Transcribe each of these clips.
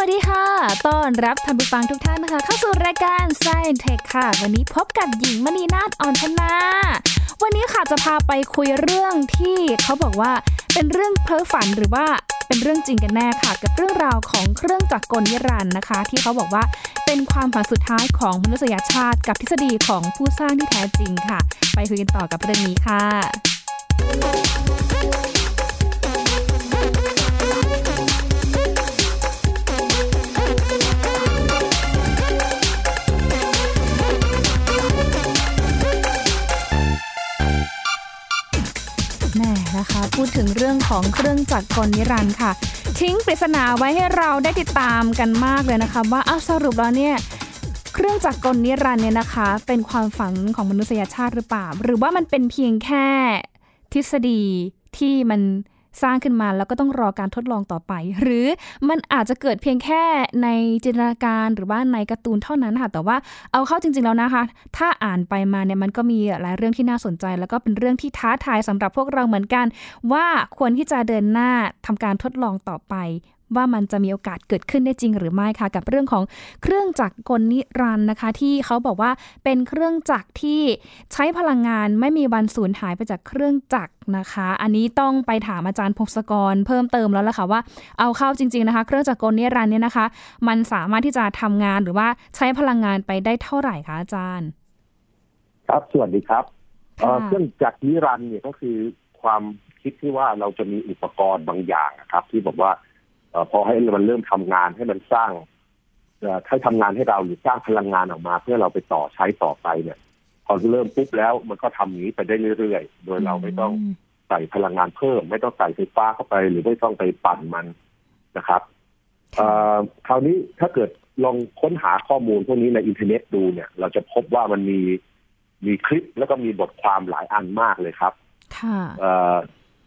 วัสดีค่ะ ต้อนรับท่านผู้ฟังทุกท่านนะคะ เข้าสู่รายการ Science Tech ค่ะ วันนี้พบกับหญิงมณีนาฏอ่อนพนา วันนี้ค่ะจะพาไปคุยเรื่องที่เขาบอกว่าเป็นเรื่องเพ้อฝันหรือว่าเป็นเรื่องจริงกันแน่ค่ะ กับเรื่องราวของเครื่องจักรกลนิรันด์นะคะ ที่เขาบอกว่าเป็นความฝันสุดท้ายของมนุษยชาติ กับทฤษฎีของผู้สร้างที่แท้จริงค่ะ ไปคุยกันต่อกับเรื่องนี้ค่ะ นะคะ พูดถึงเรื่องของเครื่องจักรกลนิรันดร์ค่ะ ทิ้งปริศนาไว้ให้เราได้ติดตามกันมากเลยนะคะ ว่าอ้าวสรุปแล้วเนี่ยเครื่องจักรกลนิรันดร์เนี่ยนะคะ เป็นความฝันของมนุษยชาติหรือเปล่า หรือว่ามันเป็นเพียงแค่ทฤษฎีที่มัน สร้างขึ้นมาแล้วก็ต้องรอการทดลองต่อไป หรือมันอาจจะเกิดเพียงแค่ในจินตนาการหรือว่าในการ์ตูนเท่านั้นค่ะแต่ว่าเอาเข้าจริง ๆแล้วนะคะ ถ้าอ่านไปมาเนี่ยมันก็มีหลายเรื่องที่น่าสนใจ แล้วก็เป็นเรื่องที่ท้าทายสำหรับพวกเราเหมือนกัน ว่าควรที่จะเดินหน้าทำการทดลองต่อไป ว่ามันจะมีโอกาสเกิดขึ้นได้จริงหรือไม่ค่ะ กับเรื่องของเครื่องจักรกลนิรันดร์นะคะ ที่เขาบอกว่าเป็นเครื่องจักรที่ใช้พลังงานไม่มีวันสูญหายไปจากเครื่องจักรนะคะ อันนี้ต้องไปถามอาจารย์พงศกรเพิ่มเติมแล้วล่ะค่ะว่าเอาเข้าจริง ๆนะคะ เครื่องจักรกลนิรันดร์เนี่ยนะคะ มันสามารถที่จะทำงานหรือว่าใช้พลังงานไปได้เท่าไหร่คะอาจารย์ ครับสวัสดีครับเอ่อค่ะเครื่องจักรนิรันดร์เนี่ยก็คือความคิดที่ว่าเราจะมีอุปกรณ์บางอย่างนะครับ ที่บอกว่าเอ่อ พอให้มันเริ่มทำงานให้มันสร้างเอ่อให้ทำงานให้เราหรือสร้างพลังงานออกมา เพื่อเราไปต่อใช้ต่อไปเนี่ยพอเริ่มปุ๊บแล้วมันก็ทำอย่างนี้ไปได้เรื่อยๆ โดยเราไม่ต้องใส่พลังงานเพิ่ม ไม่ต้องใส่ไฟฟ้าเข้าไป หรือไม่ต้องไปปั่นมันนะครับเอ่อคราวนี้ถ้าเกิดลองค้นหาข้อมูลพวกนี้ในอินเทอร์เน็ตดูเนี่ย เราจะพบว่ามันมีมีคลิปแล้วก็มีบทความหลายอันมากเลยครับค่ะเอ่อ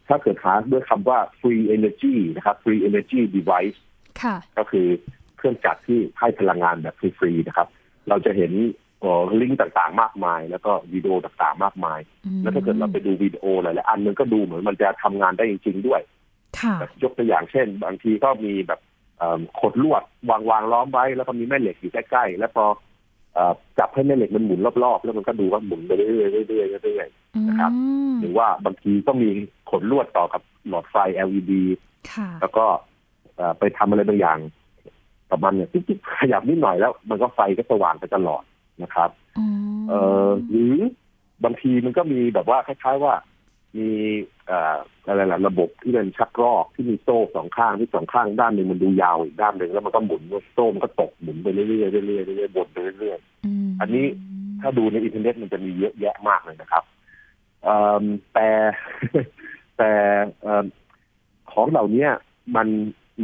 ถ้าเกิดหาด้วยคำว่า free energy นะครับ free energy device ค่ะก็คือเครื่องจักรที่ให้พลังงานแบบฟรีๆนะครับ เราจะเห็นเอ่อลิงก์ต่างๆ มากมาย แล้วก็วิดีโอต่างๆ มากมาย แล้วถ้าเกิดเราไปดูวิดีโอหลายๆอันมันก็ดูเหมือนมันจะทำงานได้จริง ๆ ด้วยค่ะแบบยกตัวอย่างเช่น บางทีก็มีแบบเอิ่มขดลวดวางวางล้อมไว้ แล้วก็มีแม่เหล็กอยู่ใกล้ๆแล้วพอเอ่อจับให้แม่เหล็กมันหมุนรอบๆ แล้วมันก็ดูว่าหมุนไปเรื่อยๆเรื่อยๆเรื่อยๆ นะครับอืมหรือว่าบางทีก็มีขนลวดต่อกับหลอดไฟ LED ค่ะแล้วก็เอ่อไปทำอะไรบางอย่างกับมันเนี่ยจิ๊บๆขยับนิดหน่อยแล้ว มันก็ไฟก็สว่างไปตลอดนะครับอืมเอ่อหรือบางทีมันก็มีแบบว่าคล้ายๆว่า มีเอ่ออะไรล่ะระบบที่เป็นชักรอกที่มีโซ่สองข้างที่สองข้างด้านหนึ่งมันดูยาวอีกด้านหนึ่งแล้วมันก็หมุนโซ่มันก็ตกหมุนไปเรื่อยๆเรื่อยๆเรื่อยๆบนไปเรื่อยๆมอันนี้ถ้าดูในอินเทอร์เน็ตมันจะมีเยอะแยะมากเลยนะครับเอิ่ม แต่แต่เอิ่มของเหล่านี้มัน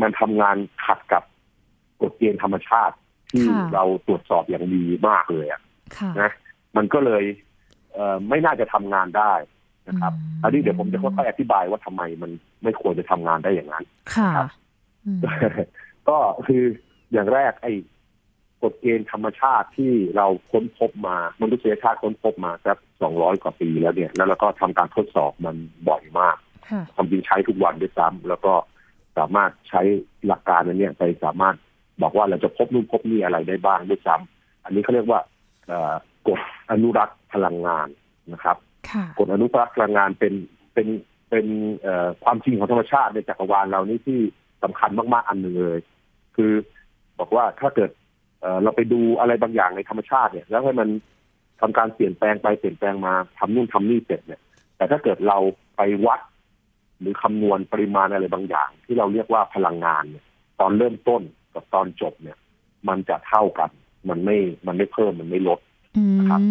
มันทำงานขัดกับกฎเกณฑ์ธรรมชาติที่ค่ะเราตรวจสอบอย่างดีมากเลยอะค่ะนะมันก็เลยเอ่อไม่น่าจะทำงานได้นะครับอืมอันนี้เดี๋ยวผมจะค่อยๆอธิบายว่าทำไมมันไม่ควรจะทำงานได้อย่างนั้นค่ะครับอืมก็คืออย่างแรกไอ้ กฎเกณฑ์ธรรมชาติที่เราค้นพบมามนุษยชาติค้นพบมาสักสองร้อยกว่าปีแล้วเนี่ย แล้วเราก็ทำการทดสอบมันบ่อยมากค่ะความจริงใช้ทุกวันด้วยซ้ำแล้วก็สามารถใช้หลักการนั้นเนี่ยไปสามารถบอกว่าเราจะพบนู่นพบนี่อะไรได้บ้างด้วยซ้ำอันนี้เขาเรียกว่าเอ่อกฎอนุรักษ์พลังงานนะครับค่ะกฎอนุรักษ์พลังงานเป็นเป็นเป็นเอ่อความจริงของธรรมชาติในจักรวาลเรานี่ที่สำคัญมากๆอันหนึ่งเลย คือบอกว่าถ้าเกิด เอ่อเราไปดูอะไรบางอย่างในธรรมชาติเนี่ย แล้วให้มันทำการเปลี่ยนแปลงไปเปลี่ยนแปลงมาทำนู่นทำนี่เสร็จเนี่ย แต่ถ้าเกิดเราไปวัด หรือคำนวณปริมาณอะไรบางอย่าง ที่เราเรียกว่าพลังงานเนี่ย ตอนเริ่มต้นกับตอนจบเนี่ย มันจะเท่ากัน มันไม่มันไม่เพิ่มมันไม่ลดอืมนะครับ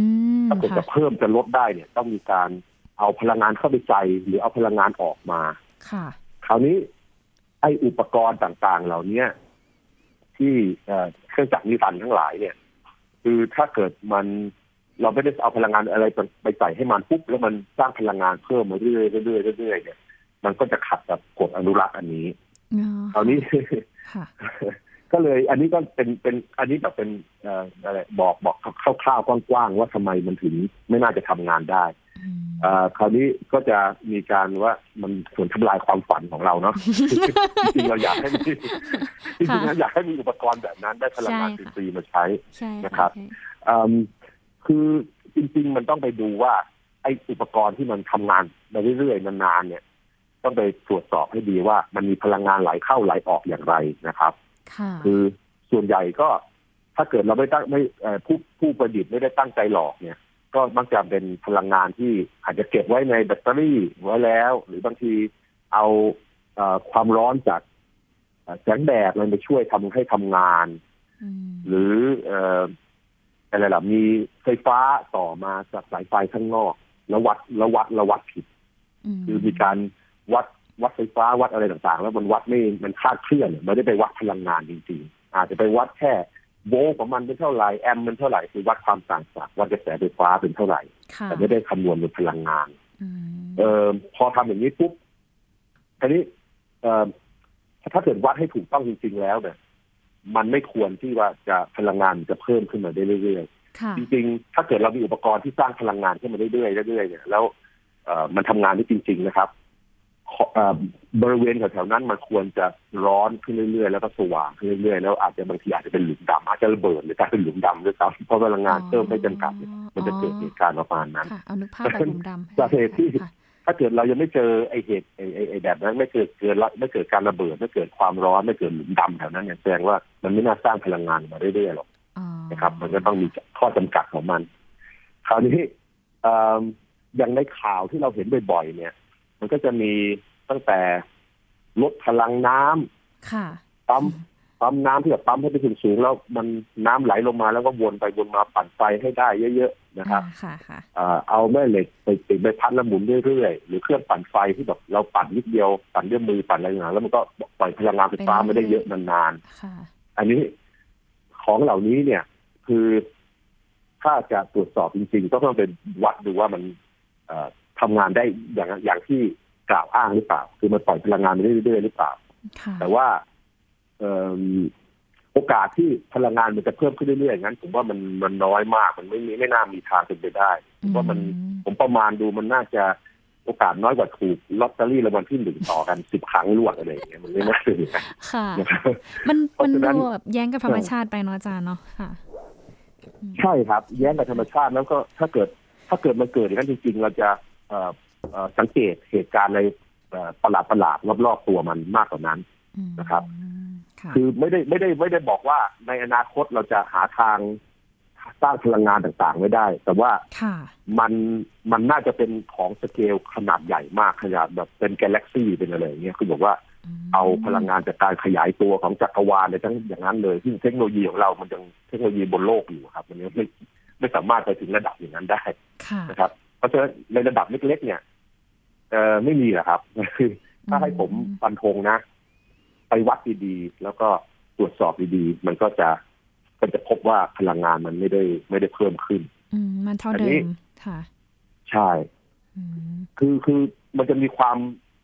ถ้าเกิดจะค่ะเพิ่มจะลดได้เนี่ย ต้องมีการเอาพลังงานเข้าไปใส่หรือเอาพลังงานออกมาค่ะ คราวนี้ไอ้อุปกรณ์ต่างๆ เหล่าเนี้ย ที่เอ่อเครื่องจักรนิรันดร์ทั้งหลายเนี่ย คือถ้าเกิดมันเราไม่ได้เอาพลังงานอะไรไปไปใส่ให้มันปุ๊บแล้วมันสร้างพลังงานเพิ่มมาเรื่อยๆเรื่อยๆเรื่อยๆเนี่ย มันก็จะขัดกับกฎอนุรักษ์อันนี้อ๋อคราวนี้ค่ะก็เลย อันนี้ก็เป็นเป็นอันนี้แบบเป็นเอ่ออะไรบอกบอกคร่าวๆกว้างๆว่าทำไมมันถึงไม่น่าจะทำงานได้อืมอ่า คราวนี้ก็จะมีการว่ามันส่วนทำลายความฝันของเราเนาะจริงๆเราอยากให้มีจริงๆเราอยากให้มีอุปกรณ์แบบนั้นได้พลังงานใช่ค่ะฟรีๆมาใช้ใช่นะครับอืมคือจริง ๆ มันต้องไปดูว่า ไอ้อุปกรณ์ที่มันทำงานไปเรื่อยๆนานๆเนี่ย ต้องไปตรวจสอบให้ดีว่ามันมีพลังงานไหลเข้าไหลออกอย่างไรนะครับค่ะคือส่วนใหญ่ก็ถ้าเกิดเราไม่ตั้งไม่เอ่อผู้ผู้ประดิษฐ์ไม่ได้ตั้งใจหลอกเนี่ย ก็มักจะเป็นพลังงานที่อาจจะเก็บไว้ในแบตเตอรี่ไว้แล้ว หรือบางทีเอาเอ่อความร้อนจากเอ่อแสงแดดมันไปช่วยทำให้ทำงานอืมหรือเอ่ออะไรล่ะมีไฟฟ้าต่อมาจากสายไฟข้างนอกแล้ววัดแล้ววัดแล้ววัดผิดมคือมีการวัดวัดไฟฟ้าวัดอะไรต่างๆ แล้วมันวัดไม่มันคลาดเคลื่อนไม่ได้ไปวัดพลังงานจริงๆ อาจจะไปวัดแค่ โวลต์ของมันเป็นเท่าไหร่แอมป์เป็นเท่าไหร่คือวัดความต่างจากวัดกระแสไฟฟ้าเป็นเท่าไหร่ค่ะแต่ไม่ได้คำนวณเป็นพลังงานอืมเออพอทำอย่างนี้ปุ๊บทีนี้เออถ้าเกิดวัดให้ถูกต้องจริง ๆ แล้วเนี่ยมันไม่ควรที่ว่าจะพลังงานจะเพิ่มขึ้นมาได้เรื่อยๆค่ะจริงๆ ถ้าเกิดเรามีอุปกรณ์ที่สร้างพลังงานขึ้นมาเรื่อยๆเรื่อยๆเนี่ยแล้วเอ่อมันทำงานได้จริง ๆ นะครับขอเอ่อ บริเวณแถวๆนั้นมันควรจะร้อนขึ้นเรื่อยๆ แล้วก็สว่างขึ้นเรื่อยๆ แล้วอาจจะบางทีอาจจะเป็นหลุมดำอาจจะระเบิดหรือกลายเป็นหลุมดำด้วยซ้ำเพราะพลังงานเพิ่มไม่จำกัดเนี่ยมันจะเกิดเหตุการณ์ประมาณนั้นค่ะเอานึกภาพแบบหลุมดำสาเหตุที่ค่ะถ้าเกิดเรายังไม่เจอไอเหตุไอไอ้ไอแบบนั้นไม่เกิดเกิดละไม่เกิดการระเบิดไม่เกิดความร้อนไม่เกิดหลุมดำแถวนั้นเนี่ยแสดงว่ามันไม่น่าสร้างพลังงานมาเรื่อยๆหรอกอ๋อนะครับ มันก็ต้องมีข้อจำกัดของมัน คราวนี้เอิ่มอย่างในข่าวที่เราเห็นบ่อยๆเนี่ย มันก็จะมีตั้งแต่ลดพลังน้ำค่ะปั๊มปั๊มน้ำที่แบบปั๊มให้ไปถึงสูงแล้วมันน้ำไหลลงมาแล้วก็วนไปวนมาปั่นไฟให้ได้เยอะๆนะครับค่ะค่ะเอ่อเอาแม่เหล็กไปติดใบพัดแล้วหมุนเรื่อยๆหรือเครื่องปั่นไฟที่แบบเราปั่นนิดเดียวปั่นด้วยมือปั่นอะไรอย่างเงี้ยแล้วมันก็ปล่อยพลังงานไฟฟ้ามาได้เยอะนานๆค่ะอันนี้ของเหล่านี้เนี่ย คือถ้าจะตรวจสอบจริงๆ ก็ต้องเป็นวัดดูว่ามันเอ่อ ทำงานได้อย่างอย่างที่กล่าวอ้างหรือเปล่า คือมันปล่อยพลังงานไปเรื่อยๆหรือเปล่าค่ะแต่ว่าเอิ่มโอกาสที่พลังงานมันจะเพิ่มขึ้นเรื่อยๆงั้นผมว่ามันมันน้อยมาก มันไม่มีไม่น่ามีทางเป็นไปได้ผมว่ามันอืผมประมาณดูมันน่าจะโอกาสน้อยกว่าถูกลอตเตอรี่รางวัลที่หนึ่งต่อกันสิบครั้งรวดอะไรอย่างเงี้ยมันไม่น่าเป็นอย่างนั้นค่ะนะครับมันเพราะมันฉะนั้นดูแบบแย้งกับธรรมชาติไปเนาะอาจารย์เนาะค่ะ ใช่ครับ แย้งกับธรรมชาติแล้วก็ถ้าเกิด ถ้าเกิดมันเกิดอย่างนั้นจริงๆ เราจะเอ่อเอ่อ สังเกตเหตุการณ์ในประหลาดประหลาดๆรอบๆตัวมันมากกว่านั้นอืมนะครับค่ะคือไม่ได้ไม่ได้ไม่ได้บอกว่าในอนาคตเราจะหาทางสร้างพลังงานต่างๆ ไม่ได้ แต่ว่าค่ะมันมันน่าจะเป็นของสเกลขนาดใหญ่มากขนาดแบบเป็นกาแล็กซี่เป็นอะไรอย่างเงี้ยคือบอกว่ามเอาพลังงานจากการขยายตัวของจักรวาลเลยทั้งอย่างนั้นเลยที่งเทคโนโลยีของเรามันยังเทคโนโลยีบนโลกอยู่ครับ มันยังไม่ไม่สามารถไปถึงระดับอย่างนั้นได้ค่ะนะครับ เพราะฉะนั้นในระดับเล็กๆเนี่ยเออไม่มีหรอกครับ คือถ้าให้ผมฟันธงนะ ไปวัดดีๆ แล้วก็ตรวจสอบดีๆ มันก็จะก็จะพบว่าพลังงานมันไม่ได้ไม่ได้เพิ่มขึ้น อืมมันเท่าอันเดินี้มค่ะ ใช่อืมคือคือมันจะมีความ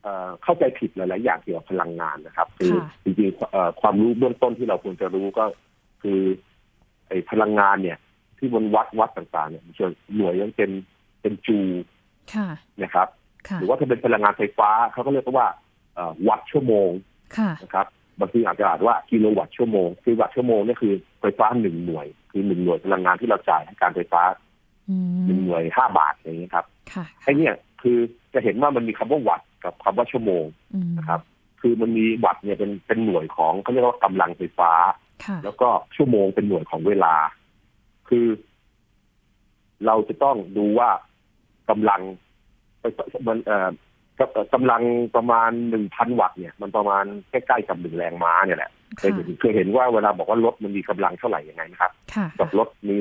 เอ่อเข้าใจผิดหลาย ๆ อย่างเกี่ยวกับพลังงานนะครับ คือค่ะจริงๆเอ่อความรู้เบื้องต้นที่เราควรจะรู้ก็คือ ไอ้พลังงานเนี่ย ที่บนวัดวัดต่าง ๆ เนี่ยมันจะหน่วยยังเป็น เป็นจูค่ะนะครับค่ะหรือว่าถ้าเป็นพลังงานไฟฟ้าเขาก็เรียกว่าเอ่อวัตต์ชั่วโมงค่ะนะครับบางทีอาจจะอ่านว่ากิโลวัตต์ชั่วโมงกิโลวัตต์ชั่วโมงนี่คือไฟฟ้าหนึ่งหน่วย คือหนึ่งหน่วยพลังงานที่เราจ่ายให้การไฟฟ้าอืมหนึ่งหน่วยห้าบาทอย่างนี้ยครับค่ะไอ้เนี่ยคือจะเห็นว่ามันมีคำว่าวัตต์กับคำว่าชั่วโมงอืมนะครับ คือมันมีวัตต์เนี่ยเป็นเป็นหน่วยของเขาเรียกว่ากำลังไฟฟ้าค่ะแล้วก็ชั่วโมงเป็นหน่วยของเวลา คือ เราจะต้องดูว่า กำลังมันเอ่อกำลังประมาณหนึ่งพันวัตต์เนี่ย มันประมาณใกล้ๆกับหนึ่งแรงม้าเนี่ยแหละเคยค่ะเห็นเคยเห็นว่าเวลาบอกว่ารถมันมีกำลังเท่าไหร่ยังไงนะครับค่ะกับรถมี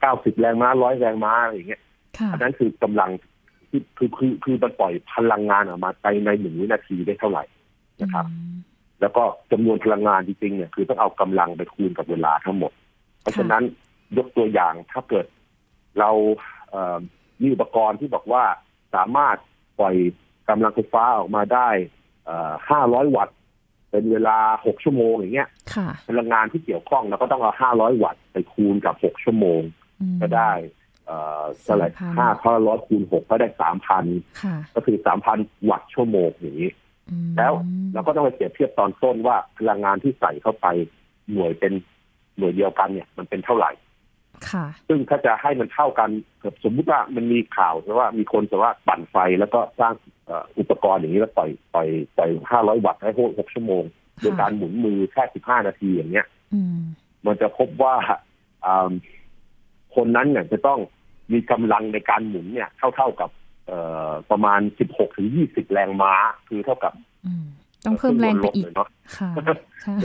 เก้าสิบแรงม้าร้อยแรงม้าอะไรอย่างเงี้ยค่ะอันนั้นคือกำลังที่คือคือคือมันปล่อยพลังงานออกมาไปในหนึ่งวินาทีได้เท่าไหร่นะครับอืมแล้วก็จำนวนพลังงานจริงๆเนี่ยคือต้องเอากำลังไปคูณกับเวลาทั้งหมด เพราะฉะนั้นยกตัวอย่างถ้าเกิดเราเอ่อ มีอุปกรณ์ที่บอกว่าสามารถปล่อยกำลังไฟฟ้าออกมาได้ห้าร้อยวัตต์ เป็นเวลาหกชั่วโมงอย่างเงี้ยค่ะพลังงานที่เกี่ยวข้องเราก็ต้องเอาห้าร้อยวัตต์ไปคูณกับหกชั่วโมงอืมก็ได้เอ่อเท่าไหร่ห้าพันร้อยคูณหกก็ได้สามพันค่ะก็คือสามพันวัตต์ชั่วโมงอย่างนี้อืมแล้วเราก็ต้องไปเปรียบเทียบตอนต้นว่าพลังงานที่ใส่เข้าไปหน่วยเป็นหน่วยเดียวกันเนี่ย มันเป็นเท่าไหร่ค่ะ ซึ่งถ้าจะให้มันเท่ากันกับสมมุติว่ามันมีข่าวว่ามีคนจะว่าปั่นไฟแล้วก็สร้างเอ่ออุปกรณ์อย่างนี้แล้วปล่อยปล่อยปล่อยห้าร้อยวัตต์ให้หกชั่วโมง โดยการหมุนมือแค่สิบห้านาทีอย่างเงี้ยอืมมันจะพบว่าอ่าคนนั้นเนี่ยจะต้องมีกำลังในการหมุนเนี่ยเท่าเท่าๆกับเอ่อประมาณสิบหกถึงยี่สิบแรงม้า คือเท่ากับอืม ต้องเพิ่มแรงไปอีกเครื่ยนต์ลมเลยเนาะค่ะใช่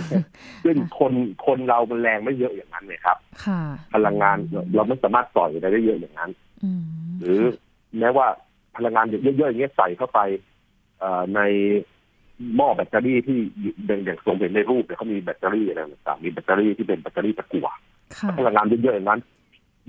ซึ่งคนคนเรามันแรงไม่เยอะอย่างนั้นเลยครับ ค่ะ พลังงานเราไม่สามารถปล่อยอะไรได้เยอะอย่างนั้นอืมหรือแม้ว่าพลังงานเยอะๆอย่างเงี้ยใส่เข้าไปเอ่อในหม้อแบตเตอรี่ที่อย่างอย่างทรงเป็นในรูปเนี่ยเขามีแบตเตอรี่อะไรต่างๆมีแบตเตอรี่ที่เป็นแบตเตอรี่ตะกั่วค่ะพลังงานเยอะๆอย่างนั้น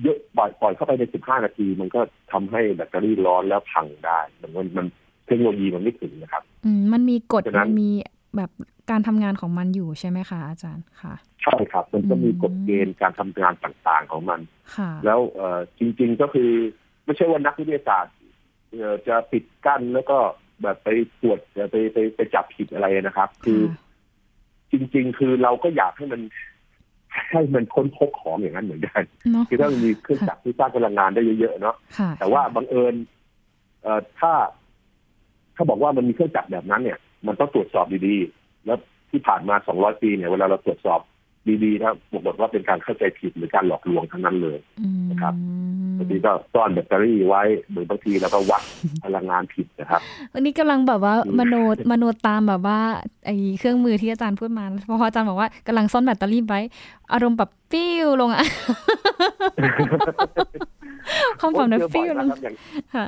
เยอะปล่อยปล่อยเข้าไปใน 15 นาที มันก็ทำให้แบตเตอรี่ร้อนแล้วพังได้ มันมันมัน เทคโนโลยีมันไม่ถึงนะครับ อืมมันมีกฎฉะนั้นมันมีแบบการทำงานของมันอยู่ใช่ไหมคะอาจารย์ค่ะ ใช่ครับ มันก็มีอืมกฎเกณฑ์การทำงานต่างๆของมันค่ะแล้วเอ่อจริง ๆก็คือ ไม่ใช่ว่านักวิทยาศาสตร์เอ่อจะปิดกั้นแล้วก็แบบไปตรวจไปไปไปจับผิดอะไรนะครับ คือ จริง ๆ คือเราก็อยากให้มันให้มันค้นพบของอย่างนั้นเหมือนกันเนาะคือถ้ามันมีเครื่องจักรที่สร้างพลังงานได้เยอะๆเนาะค่ะแต่ว่าบังเอิญเอ่อถ้า ถ้าบอกว่ามันมีเครื่องจักรแบบนั้นเนี่ย มันต้องตรวจสอบดีๆ แล้วที่ผ่านมา 200 ปีเนี่ยเวลาเราตรวจสอบดีๆนะปรากฏว่าเป็นการเข้าใจผิดหรือการหลอกลวงทั้งนั้นเลยอืมนะครับบางทีก็ซ่อนแบตเตอรี่ไว้หรือบางทีเราก็วัดพลังงานผิดนะครับ วันนี้กำลังแบบว่าอืมมโนมโนตามแบบว่าไอ้เครื่องมือที่อาจารย์พูดมาเพราะอาจารย์บอกว่ากำลังซ่อนแบตเตอรี่ไว้ อารมณ์แบบปิ้วลงอะความฝันแบบโอ้ยเจอบ่ปิ้อวยลงนะครับอย่างค่ะ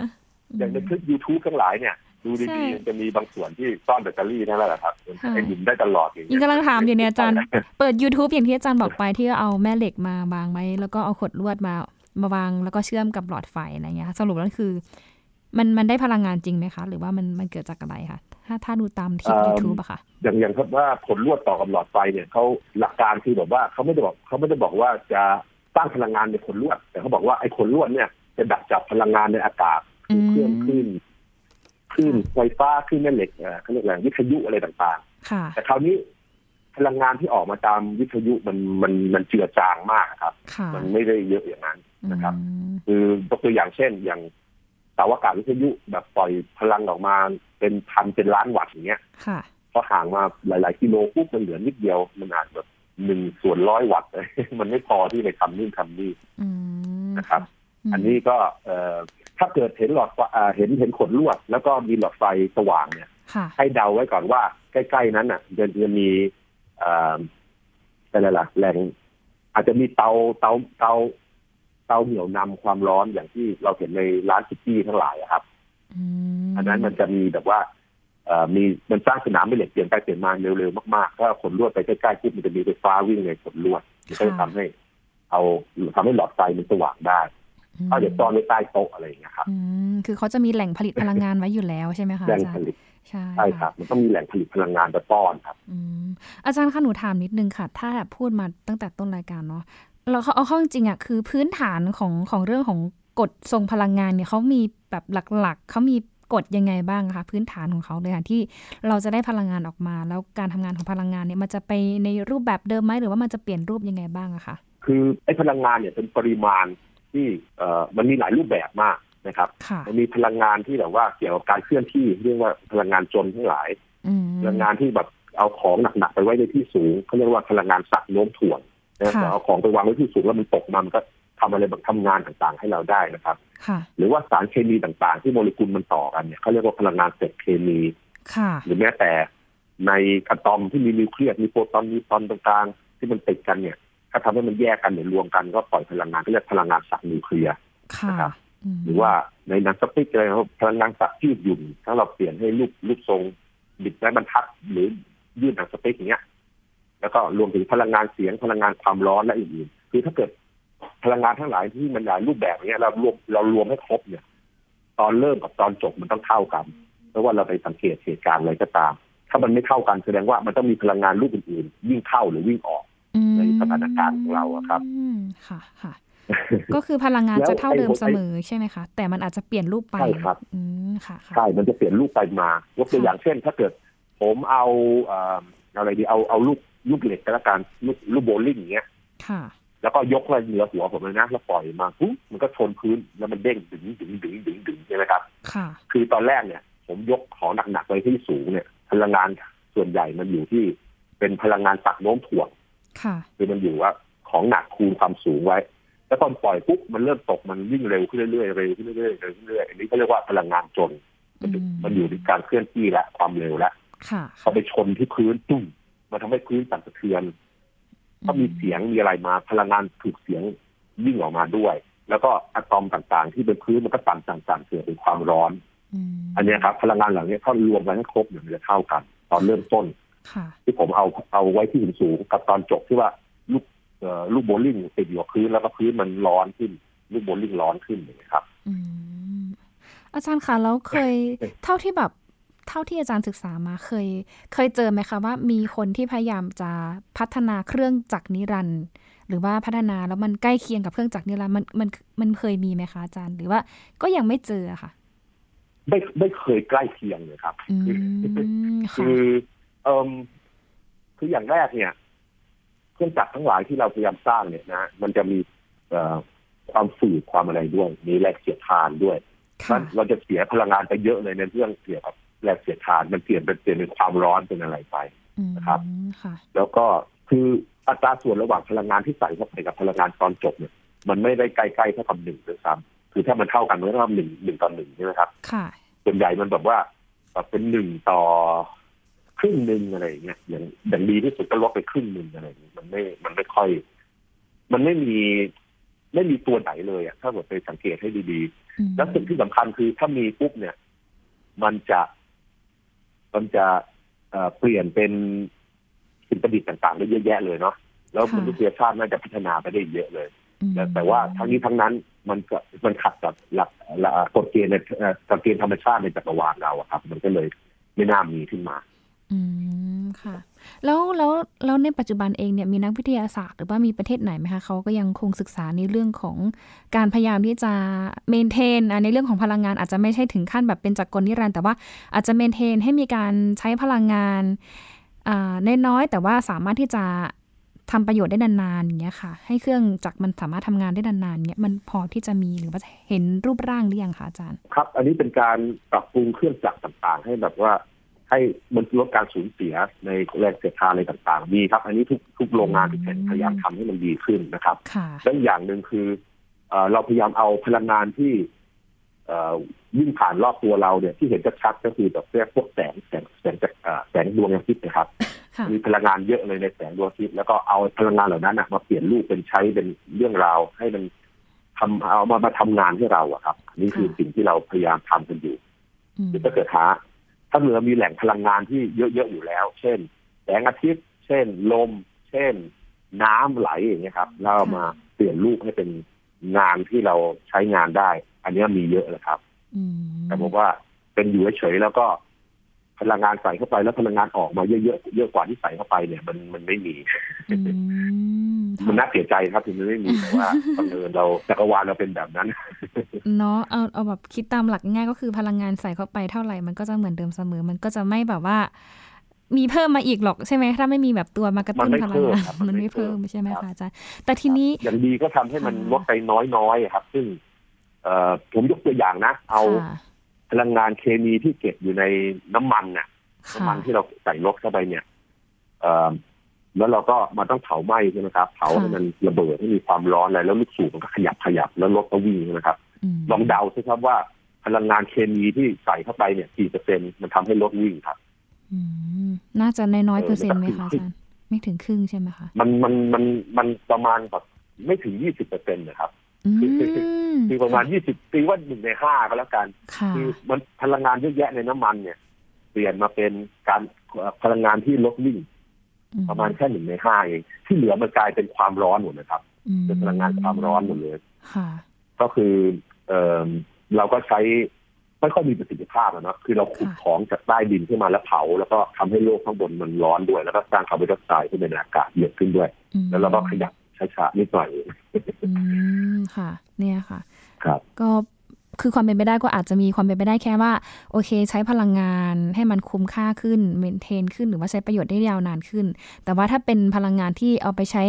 อย่างในคลิป YouTube ทั้งหลายเนี่ย ดูใช่ดีๆมันจะมีบางส่วนที่ซ่อนแบตเตอรี่นั่นแหละครับค่ะไอ้หมุนได้ตลอดอย่างยิเงี้งยกำลังถามอยู่เนี่ยอาจารย์ เปิด YouTube อย่างที่อาจารย์บอกไปที่เอาแม่เหล็กมาวางไว้แล้วก็เอาขดลวดมามาวางแล้วก็เชื่อมกับหลอดไฟอะไรเงี้ยค่ะสรุปแล้วคือ มันมันได้พลังงานจริงไหมคะ หรือว่ามันมันเกิดจากอะไรคะถ้าถ้าดูตามคลิป YouTube อะค่ะ อย่างอย่างครับว่าผลลวดต่อกับหลอดไฟเนี่ยเขาหลักการคือแบบว่าเขาไม่ได้บอกเขาไม่ได้บอกว่าจะสร้างพลังงานในผลลวด แต่เขาบอกว่าไอ้ผลลวดเนี่ยจะดักจับพลังงานในอากาศอืมเครื่องขึ้น ขึ้นไฟฟ้าขึ้นแม่เหล็กเอ่อเขาเรียกอะไรวิทยุอะไรต่างค่ะๆแต่คราวนี้พลังงานที่ออกมาตามวิทยุมันมันมันเจือจางมากครับค่ะมันไม่ได้เยอะอย่างนั้นนะครับอืมคือยกตัวอย่างเช่นอย่างเสาอากาศวิทยุแบบปล่อยพลังออกมาเป็นพันเป็นล้านวัตต์อย่างเงี้ยค่ะพอห่างมาหลาย ๆ กิโลปุ๊บมันเหลือนิดเดียวมันอาจแบบหนึ่งส่วนร้อยวัตต์เลยมันไม่พอที่ไปทำนู่นทำนี่อืมนะครับมอันนี้ก็เอ่อ ถ้าเกิดเห็นหลอดไฟอ่าเห็นเห็นขดลวด แล้วก็มีหลอดไฟสว่างเนี่ยค่ะให้เดาไว้ก่อนว่า ใกล้ ๆ นั้นอะจะจะมีเอ่ออะไรล่ะแหล่งอาจจะมีเตาเตาเตาเตาเหนี่ยวนำความร้อนอย่างที่เราเห็นในร้านซิตี้ทั้งหลายอะครับอืมอันนั้นมันจะมีแบบว่าเอ่อมีมันสร้างสนามแม่เหล็กเปลี่ยนไปเปลี่ยนมาเร็วๆมากๆถ้าขนลวดไปใกล้ๆปุ๊บมันจะมีไฟฟ้าวิ่งในขนลวดมันก็จะทำให้ เอาทำให้หลอดไฟมันสว่างได้ ถ้าเดี๋ยวซ่อนไว้ใต้โต๊ะอะไรอย่างเงี้ยครับอืมคือเขาจะมีแหล่งผลิตพลังงานไว้อยู่แล้วใช่ไหมคะแหล่งอาจารผย์ลิตใช่ใช่ครับ มันต้องมีแหล่งผลิตพลังงานไปป้อนครับอืมอาจารย์คะหนูถามนิดนึงค่ะ ถ้าแบบพูดมาตั้งแต่ต้นรายการเนาะเราเขาเอาเข้าจริงๆอะคือพื้นฐานของของเรื่องของกฎทรงพลังงานเนี่ยเขามีแบบหลักๆเขามีกฎยังไงบ้างคะพื้นฐานของเขาเลยค่ะที่เราจะได้พลังงานออกมา แล้วการทำงานของพลังงานเนี่ยมันจะไปในรูปแบบเดิมไหมหรือว่ามันจะเปลี่ยนรูปยังไงบ้างอะคะคือไอ้พลังงานเนี่ยเป็นปริมาณ ที่เอ่อมันมีหลายรูปแบบมากนะครับค่ะมันมีพลังงานที่แบบว่าเกี่ยวกับการเคลื่อนที่เรียกว่าพลังงานจนทั้งหลายอืมพลังงานที่แบบเอาของหนักๆไปไว้ในที่สูงเขาเรียกว่าพลังงานสักโน้มถ่วงนะค่ะแต่เอาของไปวางไว้ที่สูงแล้วมันตกมามันก็ทำอะไรแบบทำงานต่างๆ ให้เราได้นะครับค่ะหรือว่าสารเคมีต่างๆ ที่โมเลกุลมันต่อกันเนี่ยเขาเรียกว่าพลังงานเศษเคมีค่ะหรือแม้แต่ในอะตอมที่มีนิวเคลียสมีโปรตอนมีตอนต่างๆ ที่มันติดกันเนี่ย ถ้าทำให้มันแยกกันหรือรวมกันก็ปล่อยพลังงานก็เรียกพลังงานสักนิวเคลียร์ค่ะนะครับมหรือว่าในหนังสติ๊กอะไรครับพลังงานสักยืดหยุ่นถ้าเราเปลี่ยนให้รูปรูปทรงบิดและบรรทัดหรือยืดหนังสติ๊กอย่างเงี้ย แล้วก็รวมถึงพลังงานเสียงพลังงานความร้อนและอื่นๆคือถ้าเกิดพลังงานทั้งหลายที่มันหลายรูปแบบเนี้ยเรารวมเรารวมให้ครบเนี่ย ตอนเริ่มกับตอนจบมันต้องเท่ากันเพราะว่าเราไปสังเกตเหตุการณ์อะไรก็ตาม ถ้ามันไม่เท่ากันแสดงว่ามันต้องมีพลังงานรูปอื่นๆวิ่งเข้าหรือวิ่งออก ในสถานการณ์ของเราอะครับอืมค่ะค่ะ ก็คือพลังงานแล้วจะเท่าเดิมไอ้เสมอใช่ไหมคะ แต่มันอาจจะเปลี่ยนรูปไปใช่ครับอืมค่ะค่ะใช่ มันจะเปลี่ยนรูปไปมายกตัวค่ะอย่างเช่น ถ้าเกิด ผมเอาเอ่ออะไรดีเอาเอาลูกลูกเหล็กก็แล้วกันลูกลูกโบว์ลิ่งอย่างเงี้ยค่ะ แล้วก็ยกมาเหนือหัวผมเลยนะแล้วปล่อยมาปุ๊บมันก็ชนพื้นแล้วมันเด้งดึงดึงดึงดึงดึงใช่ไหมครับ ค่ะ คือตอนแรกเนี่ย ผมยกของหนักๆไปที่สูงเนี่ย พลังงานส่วนใหญ่มันอยู่ที่เป็นพลังงานตักโน้มถ่วง ค่ะคือมันอยู่ว่าของหนักคูณความสูงไว้ แล้วตอนปล่อยปุ๊บมันเริ่มตกมันวิ่งเร็วขึ้นเรื่อยๆเร็วขึ้นเรื่อยๆเร็วขึ้นเรื่อยๆอันนี้เขาเรียกว่าพลังงานจน มันอยู่อืมมันอยู่ที่การเคลื่อนที่และความเร็วและค่ะพอไปชนที่พื้นตุ้มมันทำให้พื้นสั่นสะเทือนถ้ามีเสียงมีอะไรมา พลังงานถูกเสียงวิ่งออกมาด้วย แล้วก็อะตอมต่างๆ ที่เป็นพื้นมันก็สั่นสั่นสั่นเกิดเป็นความร้อนอืมอันเนี้ยครับ พลังงานเหล่านี้ถ้ารวมกันให้ครบเนี่ยมันจะเท่ากัน ตอนเริ่มต้นค่ะ ที่ผมเอาเอาไว้ที่สูงๆกับตอนจบที่ว่าลูกเอ่อลูกโบว์ลิ่งติดอยู่กับพื้นแล้วก็พื้นมันร้อนขึ้น ลูกโบว์ลิ่งร้อนขึ้นอย่างเงี้ยครับอืมอาจารย์คะแล้วเคยเท่าที่แบบเท่าที่อาจารย์ศึกษามาเคย เคยเจอไหมคะว่ามีคนที่พยายามจะพัฒนาเครื่องจักรนิรันดร์หรือว่าพัฒนาแล้วมันใกล้เคียงกับเครื่องจักรนิรันดร์มันมันมันเคยมีไหมคะอาจารย์ หรือว่าก็ยังไม่เจออะค่ะ ไม่ไม่เคยใกล้เคียงเลยครับอืมคืค่ะอ เอมคืออย่างแรกเนี่ย เครื่องจักรทั้งหลายที่เราพยายามสร้างเนี่ยนะ มันจะมีเอ่อความฝืดความอะไรด้วย มีแรงเสียดทานด้วยค่ะนั้นเราจะเสียพลังงานไปเยอะเลยในเรื่องเกี่ยวกับแรงเสียดทาน มันเปลี่ยนเป็นเปลี่ยนเป็นความร้อนเป็นอะไรไปอืมนะครับค่ะแล้วก็คืออัตราส่วนระหว่างพลังงานที่ใส่เข้าไปกับพลังงานตอนจบเนี่ย มันไม่ได้ใกล้ๆเท่ากับหนึ่งด้วยซ้ำคือถ้ามันเท่ากันมันก็เท่ากับหนึ่งหนึ่งต่อหนึ่งใช่ไหมครับ ค่ะส่วนใหญ่มันแบบว่าแบบเป็นหนึ่งต่อ ครึ่งหนึ่งอะไรอย่างเงี้ยอย่างอย่างดีที่สุดก็ลดไปครึ่งหนึ่งอะไรอย่างเงี้ยมันไม่มันไม่ค่อย มันไม่มีไม่มีตัวไหนเลยอะถ้าเกิดไปสังเกตให้ดีอืมๆแล้วสิ่งที่สำคัญคือถ้ามีปุ๊บเนี่ย มันจะมันจะเอ่อเปลี่ยนเป็นสิ่งประดิษฐ์ต่างๆได้เยอะแยะเลยเนาะแล้วมนุษยชาติน่าจะพัฒนาไปได้เยอะเลยอืมแต่แต่ว่าทั้งนี้ทั้งนั้นมันก็มันขัดกับหลักหลักกฎเกณฑ์ในเอ่อกฎเกณฑ์ธรรมชาติในจักรวาลเราอะครับ มันก็เลยไม่น่ามีขึ้นมา อืม ค่ะ แล้วแล้วแล้วในปัจจุบันเองเนี่ยมีนักวิทยาศาสตร์หรือว่ามีประเทศไหนไหมคะเขาก็ยังคงศึกษาในเรื่องของการพยายามที่จะเมนเทนในเรื่องของพลังงานอาจจะไม่ใช่ถึงขั้นแบบเป็นจักรกลนิรันดร์แต่ว่าอาจจะเมนเทนให้มีการใช้พลังงานอ่าน้อยแต่ว่าสามารถที่จะทำประโยชน์ได้นานๆอย่างเงี้ยค่ะ ให้เครื่องจักรมันสามารถทำงานได้นานๆเงี้ยมันพอที่จะมีหรือว่าเห็นรูปร่างหรือยังคะอาจารย์ ครับ อันนี้เป็นการปรับปรุงเครื่องจักรต่างๆ ให้แบบว่า ให้มันลดการสูญเสียในแรงเสียดทานอะไรต่างๆมีครับ อันนี้ทุกทุกโรงงานทุกแห่งพยายามทำให้มันดีขึ้นนะครับค่ะและอีกอย่างหนึ่งคือเอ่อเราพยายามเอาพลังงานที่เอ่อวิ่งผ่านรอบตัวเราเนี่ยที่เห็นชัดๆก็คือแบบเรียกพวกแสงแสงแสงจากเอ่อแสงดวงอาทิตย์นะครับค่ะมีพลังงานเยอะเลยในแสงดวงอาทิตย์แล้วก็เอาพลังงานเหล่านั้นนะมาเปลี่ยนรูปเป็นใช้เป็นเรื่องราว ให้มันทำเอามามาทำงานให้เราอะครับอันนี่คือค่ะสิ่งที่เราพยายามทำกันอยู่อืมคือถ้าเกิดหา ถ้าเรามีแหล่งพลังงานที่เยอะๆอยู่แล้ว เช่น แสงอาทิตย์ เช่น ลม เช่น น้ำไหลอย่างเงี้ยครับแล้วเอามาเปลี่ยนรูปให้เป็นงานที่เราใช้งานได้ อันเนี้ยมีเยอะเลยครับอืมแต่ผมว่าเป็นอยู่เฉยๆแล้วก็ พลังงานใส่เข้าไปแล้วพลังงานออกมาเยอะๆเยอะกว่าที่ใส่เข้าไปเนี่ย มันมันไม่มีอืมมันน่าเสียใจครับที่มันไม่มีแต่ว่าบังเอิญเราจักรวาลเราเป็นแบบนั้น เนาะเอาเอาแบบคิดตามหลักง่ายก็คือพลังงานใส่เข้าไปเท่าไหร่มันก็จะเหมือนเดิมเสมอ มันก็จะไม่แบบว่า มีเพิ่มมาอีกหรอกใช่ไหมถ้าไม่มีแบบตัวมากระตุ้นมันไม่พลังงานเพิ่มครับมัมันนไม่ไม่เพิ่มเพิ่มใช่ไหมครัคะบอาจารย์แต่ทีนี้อย่างดีก็ทำให้มันค่ะลดไปน้อยๆครับ ซึ่ง เอ่อผมยกตัวอย่างนะ เอาค่ะ พลังงานเคมีที่เก็บอยู่ในน้ำมันน่ะค่ะน้ำมันที่เราใส่รถเข้าไปเนี่ยเอ่อแล้วเราก็มาต้องเผาไหม้ใช่ไหมครับ เผาให้มันระเบิดให้มีความร้อนอะไรแล้วลูกสูบมันก็ขยับขยับแล้วรถก็วิ่งนะครับมลองเดาสิครับว่าพลังงานเคมีที่ใส่เข้าไปเนี่ยกี่เปอร์เซ็นต์มันทำให้รถวิ่งครับอืมน่าจะน้อยๆเออเปอร์เซ็นต์ไหมมันก็คะอาครึ่จางรย์ไม่ถึงครึ่งใช่ไหมคะ มันมันมันมันประมาณแบบไม่ถึงยี่สิบเปอร์เซ็นต์นะครับอืม คือประมาณยี่สิบตีว่าหนึ่งในห้าก็แล้วกันค่ะคือมันพลังงานเยอะแยะในน้ำมันเนี่ย เปลี่ยนมาเป็นการเอ่อพลังงานที่รถวิ่ง ประมาณแค่หนึ่งในห้าเอง ที่เหลือมันกลายเป็นความร้อนหมดนะครับอืมเป็นพลังงานความร้อนหมดเลยค่ะก็คือเออเราก็ใช้ไม่ค่อยมีประสิทธิภาพอะเนาะคือเราขุดค่ะของจากใต้ดินขึ้นมาแล้วเผา แล้วก็ทำให้โลกข้างบนมันร้อนด้วย แล้วก็สร้างคาร์บอนไดออกไซด์ขึ้นในอากาศเยอะขึ้นด้วยอืมแล้วเราก็ขยับ ช้าๆนิดหน่อยอืมค่ะ เนี่ยค่ะ ครับ ก็คือความเป็นไปได้ก็อาจจะมีความเป็นไปได้แค่ว่า โอเค ใช้พลังงานให้มันคุ้มค่าขึ้นเมนเทนขึ้นหรือว่าใช้ประโยชน์ได้ยาวนานขึ้น แต่ว่าถ้าเป็นพลังงานที่เอาไปใช้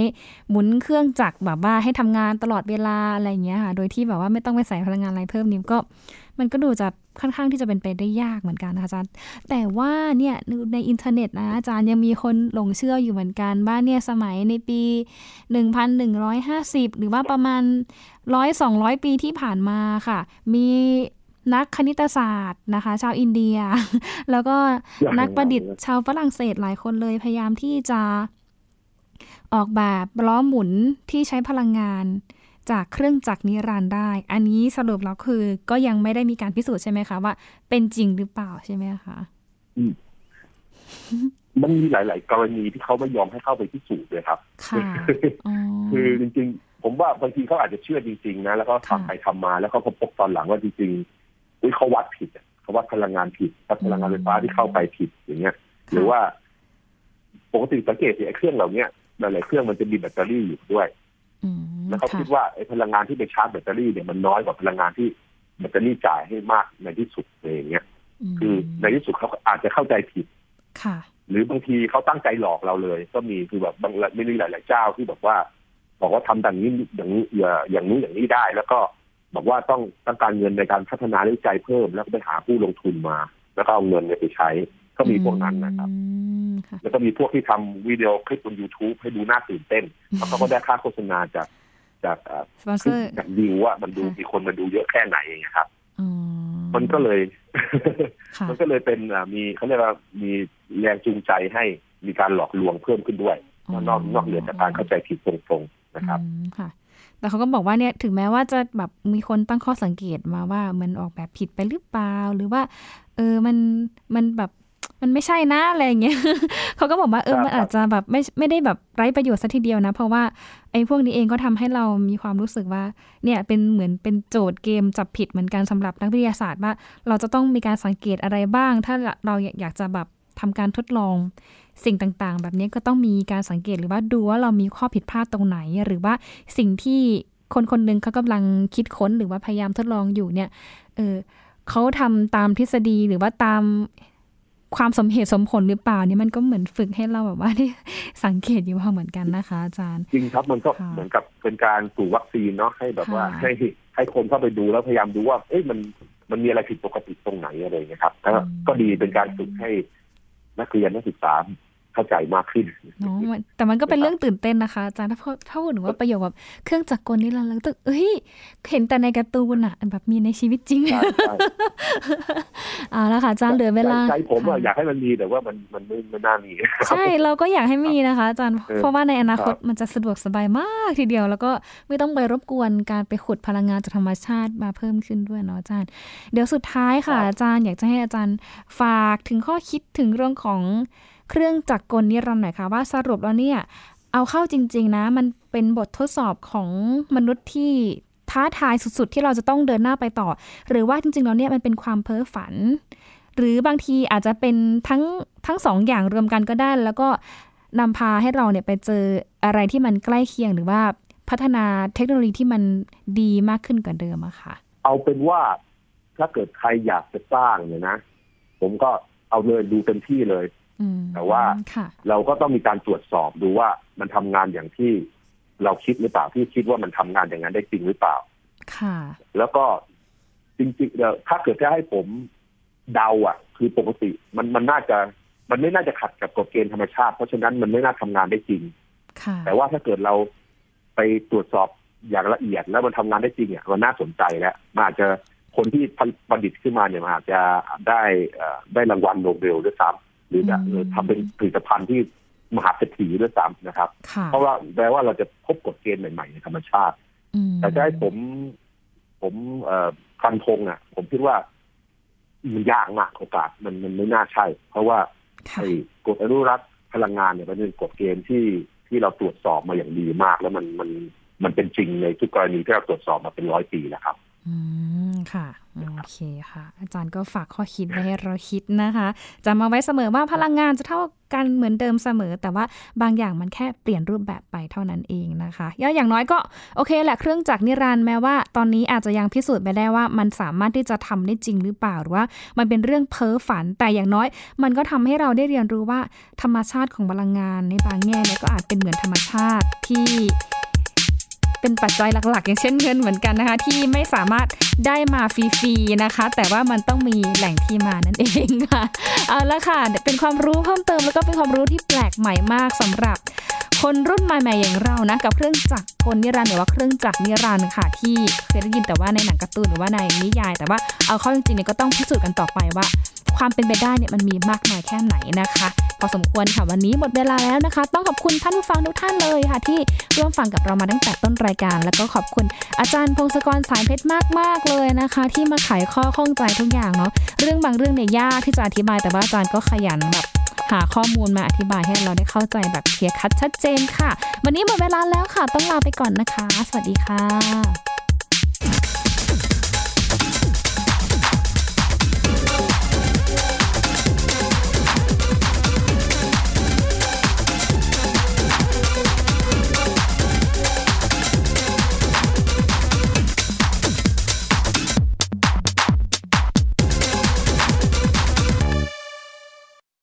หมุนเครื่องจักรแบบว่าให้ทำงานตลอดเวลาอะไรอย่างเงี้ยค่ะ โดยที่แบบว่าไม่ต้องไปใส่พลังงานอะไรเพิ่มนี่ก็ มันก็ดูจะ ค่อนข้างที่จะเป็นไปได้ยากเหมือนกันนะคะอาจารย์ แต่ว่าเนี่ยในอินเทอร์เน็ตนะอาจารย์ยังมีคนหลงเชื่ออยู่เหมือนกันว่าเนี่ยสมัยในปี 1150 หรือว่าประมาณ 100 200 ปีที่ผ่านมาค่ะ มีนักคณิตศาสตร์นะคะ ชาวอินเดีย แล้วก็นักประดิษฐ์ชาวฝรั่งเศสหลายคนเลยพยายามที่จะออกแบบล้อหมุนที่ใช้พลังงาน จากเครื่องจักรนิรันดร์ได้ อันนี้สรุปแล้วคือ ก็ยังไม่ได้มีการพิสูจน์ใช่ไหมคะว่า เป็นจริงหรือเปล่าใช่ไหมคะอืมมันมีหลาย ๆ กรณีที่เขาไม่ยอมให้เข้าไปพิสูจน์เลยครับค่ะอ๋อคือจริง ๆ ผมว่าบางทีเขาอาจจะเชื่อจริง ๆ นะ แล้วก็ค่ะทำไปทำมา แล้วเขาก็พบตอนหลังว่าจริงๆอุ้ยเขาวัดผิดอะเขาวัดพลังงานผิดวัดพลังงานไฟฟ้าที่เข้าไปผิดอย่างเงี้ย หรือว่าปกติสังเกตสิไอ้เครื่องเหล่าเนี้ยหลายๆเครื่องมันจะมีแบตเตอรี่อยู่ด้วยอืม แล้วเขาค่ะคิดว่าไอ้พลังงานที่ไปชาร์จแบตเตอรี่เนี่ยมันน้อยกว่าพลังงานที่แบตเตอรี่จ่ายให้มากในที่สุดอะไรอย่างเงี้ยมคือในที่สุดเขาอาจจะเข้าใจผิดค่ะหรือบางทีเขาตั้งใจหลอกเราเลย ก็มีคือแบบบางไม่มีหลาย ๆ เจ้าที่บอกว่า บอกว่าทำอย่างนี้อย่างนี้อย่าอย่างนี้อย่างนี้ได้ แล้วก็บอกว่าต้องต้องการเงินในการพัฒนาและวิจัยเพิ่ม แล้วก็ไปหาผู้ลงทุนมา แล้วก็เอาเงินเนี่ยไปใช้ ก็มีพวกนั้นนะครับอืมค่ะ แล้วก็มีพวกที่ทำวิดีโอคลิปบน YouTube ให้ดูน่าตื่นเต้นแล้วเขาก็ได้ค่าโฆษณาจากจากเอ่อสปอนเซอร์จากวิวว่ามันดูค่ะมีคนมาดูเยอะแค่ไหนอย่างเงี้ยครับอ๋อมันก็เลยค่ะมันก็เลยเป็นอ่ามีเขาเรียกว่ามีแรงจูงใจให้มีการหลอกลวงเพิ่มขึ้นด้วยนอกนอกเหนือจากการเข้าใจผิดตรงๆนะครับอืมค่ะแต่เขาก็บอกว่าเนี่ยถึงแม้ว่าจะแบบมีคนตั้งข้อสังเกตมาว่ามันออกแบบผิดไปหรือเปล่า หรือว่า เออมันมันแบบ มันไม่ใช่นะอะไรอย่างเงี้ยเขาก็บอกว่าเออครับมันอาจจะแบบไม่ไม่ได้แบบไร้ประโยชน์สัทีเดียวนะ เพราะว่าไอ้พวกนี้เองก็ทำให้เรามีความรู้สึกว่าเนี่ยเป็นเหมือนเป็นโจทย์เกมจับผิดเหมือนกันสำหรับนักวิทยาศาสตร์ว่า เราจะต้องมีการสังเกตอะไรบ้าง ถ้าเราอยากจะแบบทำการทดลองสิ่งต่างๆ แบบนี้ก็ต้องมีการสังเกตหรือว่าดูว่าเรามีข้อผิดพลาดตรงไหน หรือว่าสิ่งที่คนคนหนึ่งเขากำลังคิดค้นหรือว่าพยายามทดลองอยู่เนี่ย เออเขาทำตามทฤษฎีหรือว่าตาม ความสมเหตุสมผลหรือเปล่าเนี่ยมันก็เหมือนฝึกให้เราแบบว่าได้สังเกตอยู่ว่าเหมือนกันนะคะ อาจารย์ จริงครับมันก็ค่ะเหมือนกับเป็นการปลูกวัคซีนเนาะให้แบบว่าค่ะให้ให้คนเข้าไปดูแล้วพยายามดูว่า เอ๊ะมันมันมีอะไรผิดปกติตรงไหนอะไรอย่างเงี้ยครับแล้วก็ดีเป็นการฝึกให้นักเรียนนักศึกษา เข้าใจมากขึ้นเนาะมันแต่มันก็เป็นเรื่องตื่นเต้นนะคะอาจารย์ถ้าพูดถ้าพูดถึงว่าประโยคแบบเครื่องจักรกลนี่เราแล้วตึกเอ้ย เห็นแต่ในการ์ตูนอะแบบมีในชีวิตจริงใช่ใช่เอาละค่ะอาจารย์เหลือเวลาใจผมอะค่ะอยากให้มันมีแต่ว่ามันมันไม่ไม่น่ามีใช่เราก็อยากให้มีนะคะอาจารย์เออเพราะว่าในอนาคตครับมันจะสะดวกสบายมากทีเดียว แล้วก็ไม่ต้องไปรบกวนการไปขุดพลังงานจากธรรมชาติมาเพิ่มขึ้นด้วยเนาะอาจารย์ เดี๋ยวสุดท้ายค่ะอาจารย์อยากจะให้อาจารย์ฝากถึงข้อคิดถึงเรื่องของ เครื่องจักรกลนิรันดร์หน่อยค่ะว่าสรุปแล้วเนี่ยเอาเข้าจริง ๆ นะ มันเป็นบททดสอบของมนุษย์ที่ท้าทายสุด ๆ ที่เราจะต้องเดินหน้าไปต่อ หรือว่าจริง ๆ แล้วเนี่ยมันเป็นความเพ้อฝัน หรือบางทีอาจจะเป็นทั้งทั้งสองอย่างรวมกันก็ได้ แล้วก็นำพาให้เราเนี่ยไปเจออะไรที่มันใกล้เคียงหรือว่าพัฒนาเทคโนโลยีที่มันดีมากขึ้นกว่าเดิมอะค่ะ เอาเป็นว่าถ้าเกิดใครอยากจะสร้างเนี่ยนะ ผมก็เอาเลยดูเต็มที่เลย แต่ว่าค่ะเราก็ต้องมีการตรวจสอบดูว่ามันทำงานอย่างที่เราคิดหรือเปล่าที่คิดว่ามันทำงานอย่างนั้นได้จริงหรือเปล่า ค่ะ แล้วก็จริงๆเดี๋ยวถ้าเกิดจะให้ผมเดาอะ คือปกติมันมันน่าจะ มันไม่น่าจะขัดกับกฎเกณฑ์ธรรมชาติ เพราะฉะนั้นมันไม่น่าทำงานได้จริงค่ะแต่ว่าถ้าเกิดเราไปตรวจสอบอย่างละเอียดแล้วมันทำงานได้จริงอะมันน่าสนใจแล้วมันอาจจะคนที่ประดิษฐ์ขึ้นมาเนี่ยมันอาจจะได้เอ่อได้รางวัลโนเบลด้วยซ้ำ หรือจะอืมหรือทำเป็นผลิตภัณฑ์ที่มหาเศรษฐีด้วยซ้ำนะครับค่ะเพราะว่าแปลว่าเราจะพบกฎเกณฑ์ใหม่ๆในธรรมชาติอืมแต่จะให้ผม ผมเอ่อฟันธงอะ ผมคิดว่ามันยากมากโอกาสมันมันไม่น่าใช่ เพราะว่าค่ะไอ้กฎอนุรักษ์พลังงานเนี่ยมันเป็นกฎเกณฑ์ที่ที่เราตรวจสอบมาอย่างดีมาก แล้วมันมันมันเป็นจริงในทุกกรณีที่เราตรวจสอบมาเป็นร้อยปีแล้วครับ อืมค่ะ โอเคค่ะ อาจารย์ก็ฝากข้อคิดไว้ให้เราคิดนะคะจำมาไว้เสมอว่าพลังงานจะเท่ากันเหมือนเดิมเสมอ แต่ว่าบางอย่างมันแค่เปลี่ยนรูปแบบไปเท่านั้นเองนะคะย่ออย่างน้อยก็โอเคแหละเครื่องจักรนิรันดร์แม้ว่า ตอนนี้อาจจะยังพิสูจน์ไม่ได้ว่า มันสามารถที่จะทำได้จริงหรือเปล่าหรือว่า มันเป็นเรื่องเพ้อฝันแต่อย่างน้อย มันก็ทำให้เราได้เรียนรู้ว่าธรรมชาติของพลังงานในบางแง่เนี่ยก็อาจเป็นเหมือนธรรมชาติที่ เป็นปัจจัยหลักๆ อย่างเช่นเงินเหมือนกันนะคะ ที่ไม่สามารถได้มาฟรีๆนะคะ แต่ว่ามันต้องมีแหล่งที่มานั่นเองค่ะเอาละค่ะเป็นความรู้เพิ่มเติมแล้วก็เป็นความรู้ที่แปลกใหม่มากสำหรับคนรุ่นใหม่ๆอย่างเรานะกับเครื่องจักรกลนิรันดร์หรือว่าเครื่องจักรนิรันดร์ค่ะ ที่เคยได้ยินแต่ว่าในหนังการ์ตูนหรือว่าในนิยาย แต่ว่าเอาเข้าจริงๆเนี่ยก็ต้องพิสูจน์กันต่อไปว่า ความเป็นไปได้เนี่ยมันมีมากน้อยแค่ไหนนะคะ พอสมควรค่ะวันนี้หมดเวลาแล้วนะคะ ต้องขอบคุณท่านผู้ฟังทุกท่านเลยค่ะ ที่ร่วมฟังกับเรามาตั้งแต่ต้นรายการ แล้วก็ขอบคุณอาจารย์พงศกรสายเพชรมากๆเลยนะคะ ที่มาไขข้อข้องใจทุกอย่างเนาะเรื่องบางเรื่องเนี่ยยากที่จะอธิบายแต่ว่าอาจารย์ก็ขยันแบบหาข้อมูลมาอธิบายให้เราได้เข้าใจแบบเคลียร์คัดชัดเจนค่ะ วันนี้หมดเวลาแล้วค่ะ ต้องลาไปก่อนนะคะ สวัสดีค่ะ